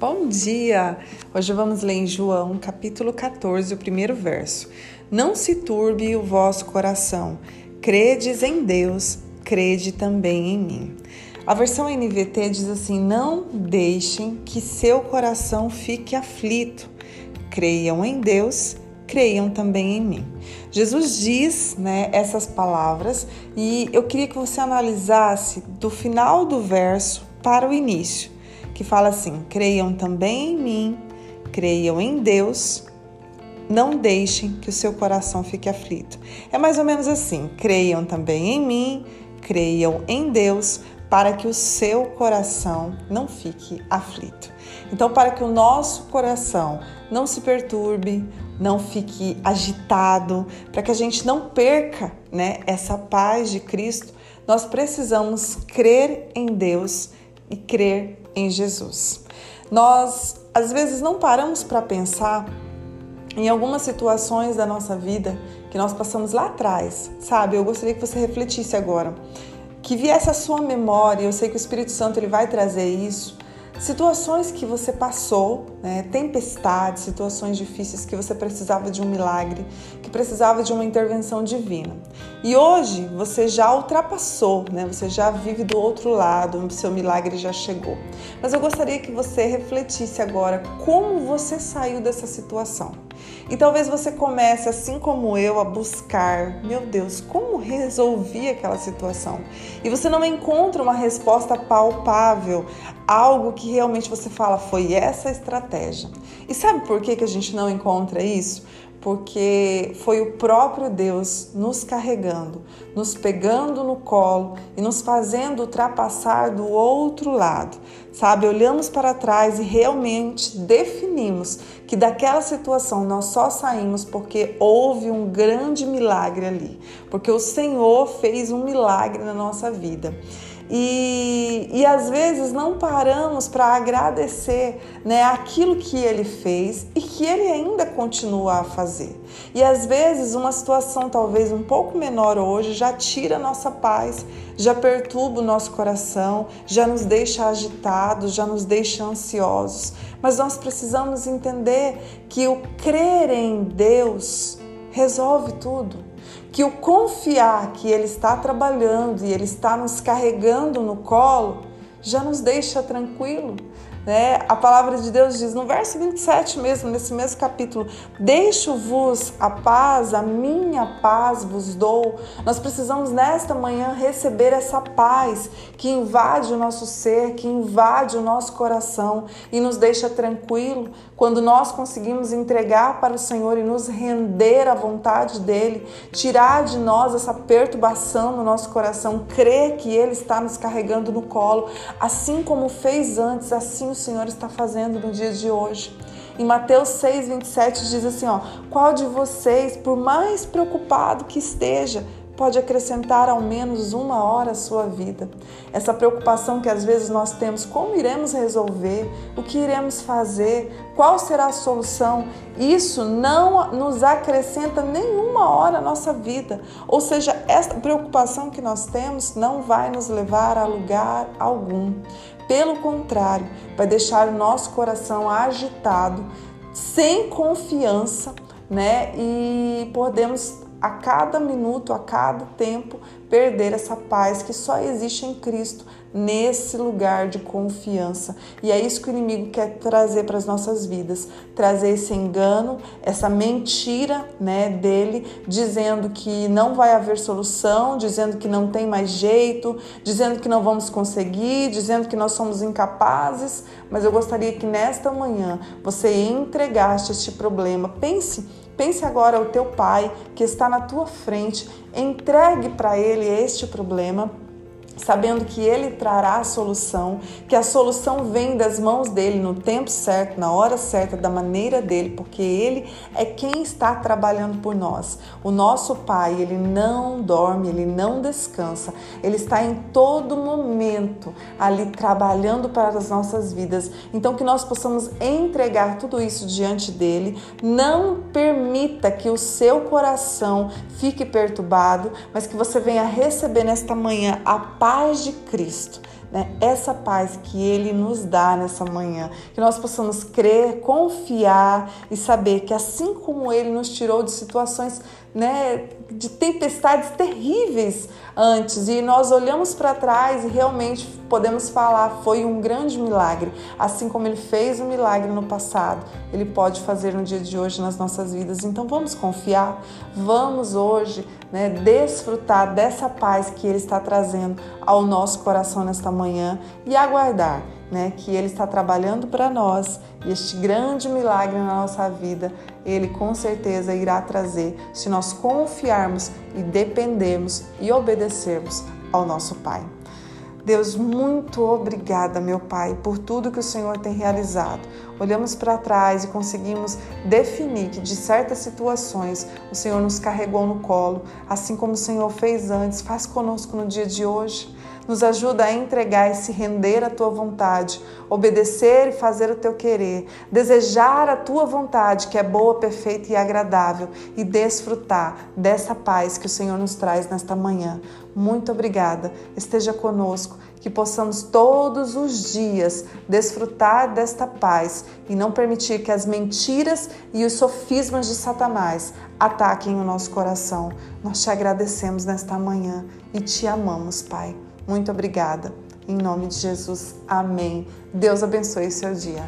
Bom dia! Hoje vamos ler em João, capítulo 14, o primeiro verso. Não se turbe o vosso coração, credes em Deus, crede também em mim. A versão NVT diz assim: Não deixem que seu coração fique aflito. Creiam em Deus, creiam também em mim. Jesus diz né, essas palavras e eu queria que você analisasse do final do verso para o início que fala assim: creiam também em mim, creiam em Deus, não deixem que o seu coração fique aflito. É mais ou menos assim: creiam também em mim, creiam em Deus, para que o seu coração não fique aflito. Então, para que o nosso coração não se perturbe, não fique agitado, para que a gente não perca, né, essa paz de Cristo, nós precisamos crer em Deus e crer em Jesus. Nós às vezes não paramos para pensar em algumas situações da nossa vida que nós passamos lá atrás, sabe? Eu gostaria que você refletisse agora, que viesse a sua memória. Eu sei que o Espírito Santo ele vai trazer isso situações que você passou, né, tempestades, situações difíceis que você precisava de um milagre, que precisava de uma intervenção divina. E hoje você já ultrapassou, né, você já vive do outro lado, o seu milagre já chegou. Mas eu gostaria que você refletisse agora como você saiu dessa situação. E talvez você comece, assim como eu, a buscar, meu Deus, como resolvi aquela situação? E você não encontra uma resposta palpável, algo que realmente você fala, foi essa a estratégia. E sabe por que, que a gente não encontra isso? Porque foi o próprio Deus nos carregando, nos pegando no colo e nos fazendo ultrapassar do outro lado. Sabe, olhamos para trás e realmente definimos que daquela situação nós só saímos porque houve um grande milagre ali, porque o Senhor fez um milagre na nossa vida. E, e às vezes não paramos para agradecer né, aquilo que ele fez e que ele ainda continua a fazer. E às vezes uma situação talvez um pouco menor hoje já tira nossa paz, já perturba o nosso coração, já nos deixa agitados, já nos deixa ansiosos. Mas nós precisamos entender que o crer em Deus resolve tudo que o confiar que Ele está trabalhando e Ele está nos carregando no colo já nos deixa tranquilo. Né? A palavra de Deus diz no verso 27 mesmo, nesse mesmo capítulo: Deixo-vos a paz, a minha paz vos dou. Nós precisamos nesta manhã receber essa paz que invade o nosso ser, que invade o nosso coração e nos deixa tranquilo quando nós conseguimos entregar para o Senhor e nos render à vontade dele, tirar de nós essa perturbação no nosso coração, crer que ele está nos carregando no colo, assim como fez antes, assim o Senhor está fazendo no dia de hoje. Em Mateus 6, 27 diz assim: ó, qual de vocês, por mais preocupado que esteja, pode acrescentar ao menos uma hora à sua vida. Essa preocupação que às vezes nós temos, como iremos resolver, o que iremos fazer, qual será a solução, isso não nos acrescenta nenhuma hora à nossa vida. Ou seja, esta preocupação que nós temos não vai nos levar a lugar algum. Pelo contrário, vai deixar o nosso coração agitado, sem confiança, né? E podemos a cada minuto, a cada tempo, perder essa paz que só existe em Cristo, nesse lugar de confiança. E é isso que o inimigo quer trazer para as nossas vidas, trazer esse engano, essa mentira, né, dele, dizendo que não vai haver solução, dizendo que não tem mais jeito, dizendo que não vamos conseguir, dizendo que nós somos incapazes, mas eu gostaria que nesta manhã você entregasse este problema. Pense Pense agora o teu pai que está na tua frente, entregue para ele este problema sabendo que Ele trará a solução, que a solução vem das mãos dele no tempo certo, na hora certa, da maneira dele, porque Ele é quem está trabalhando por nós. O nosso Pai, Ele não dorme, Ele não descansa, Ele está em todo momento ali trabalhando para as nossas vidas. Então, que nós possamos entregar tudo isso diante dele, não permita que o seu coração fique perturbado, mas que você venha receber nesta manhã a paz paz de Cristo. né, essa paz que Ele nos dá nessa manhã, que nós possamos crer, confiar e saber que assim como Ele nos tirou de situações né, de tempestades terríveis antes. E nós olhamos para trás e realmente podemos falar foi um grande milagre, assim como ele fez um milagre no passado, ele pode fazer no dia de hoje nas nossas vidas. Então vamos confiar, vamos hoje né, desfrutar dessa paz que ele está trazendo ao nosso coração nesta manhã e aguardar né, que Ele está trabalhando para nós e este grande milagre na nossa vida, Ele com certeza irá trazer se nós confiarmos e dependermos e obedecermos ao nosso Pai. Deus, muito obrigada, meu Pai, por tudo que o Senhor tem realizado. Olhamos para trás e conseguimos definir que de certas situações o Senhor nos carregou no colo, assim como o Senhor fez antes, faz conosco no dia de hoje. Nos ajuda a entregar e se render à tua vontade, obedecer e fazer o teu querer, desejar a tua vontade, que é boa, perfeita e agradável, e desfrutar dessa paz que o Senhor nos traz nesta manhã. Muito obrigada. Esteja conosco, que possamos todos os dias desfrutar desta paz e não permitir que as mentiras e os sofismas de Satanás ataquem o nosso coração. Nós te agradecemos nesta manhã e te amamos, Pai. Muito obrigada. Em nome de Jesus, amém. Deus abençoe seu dia.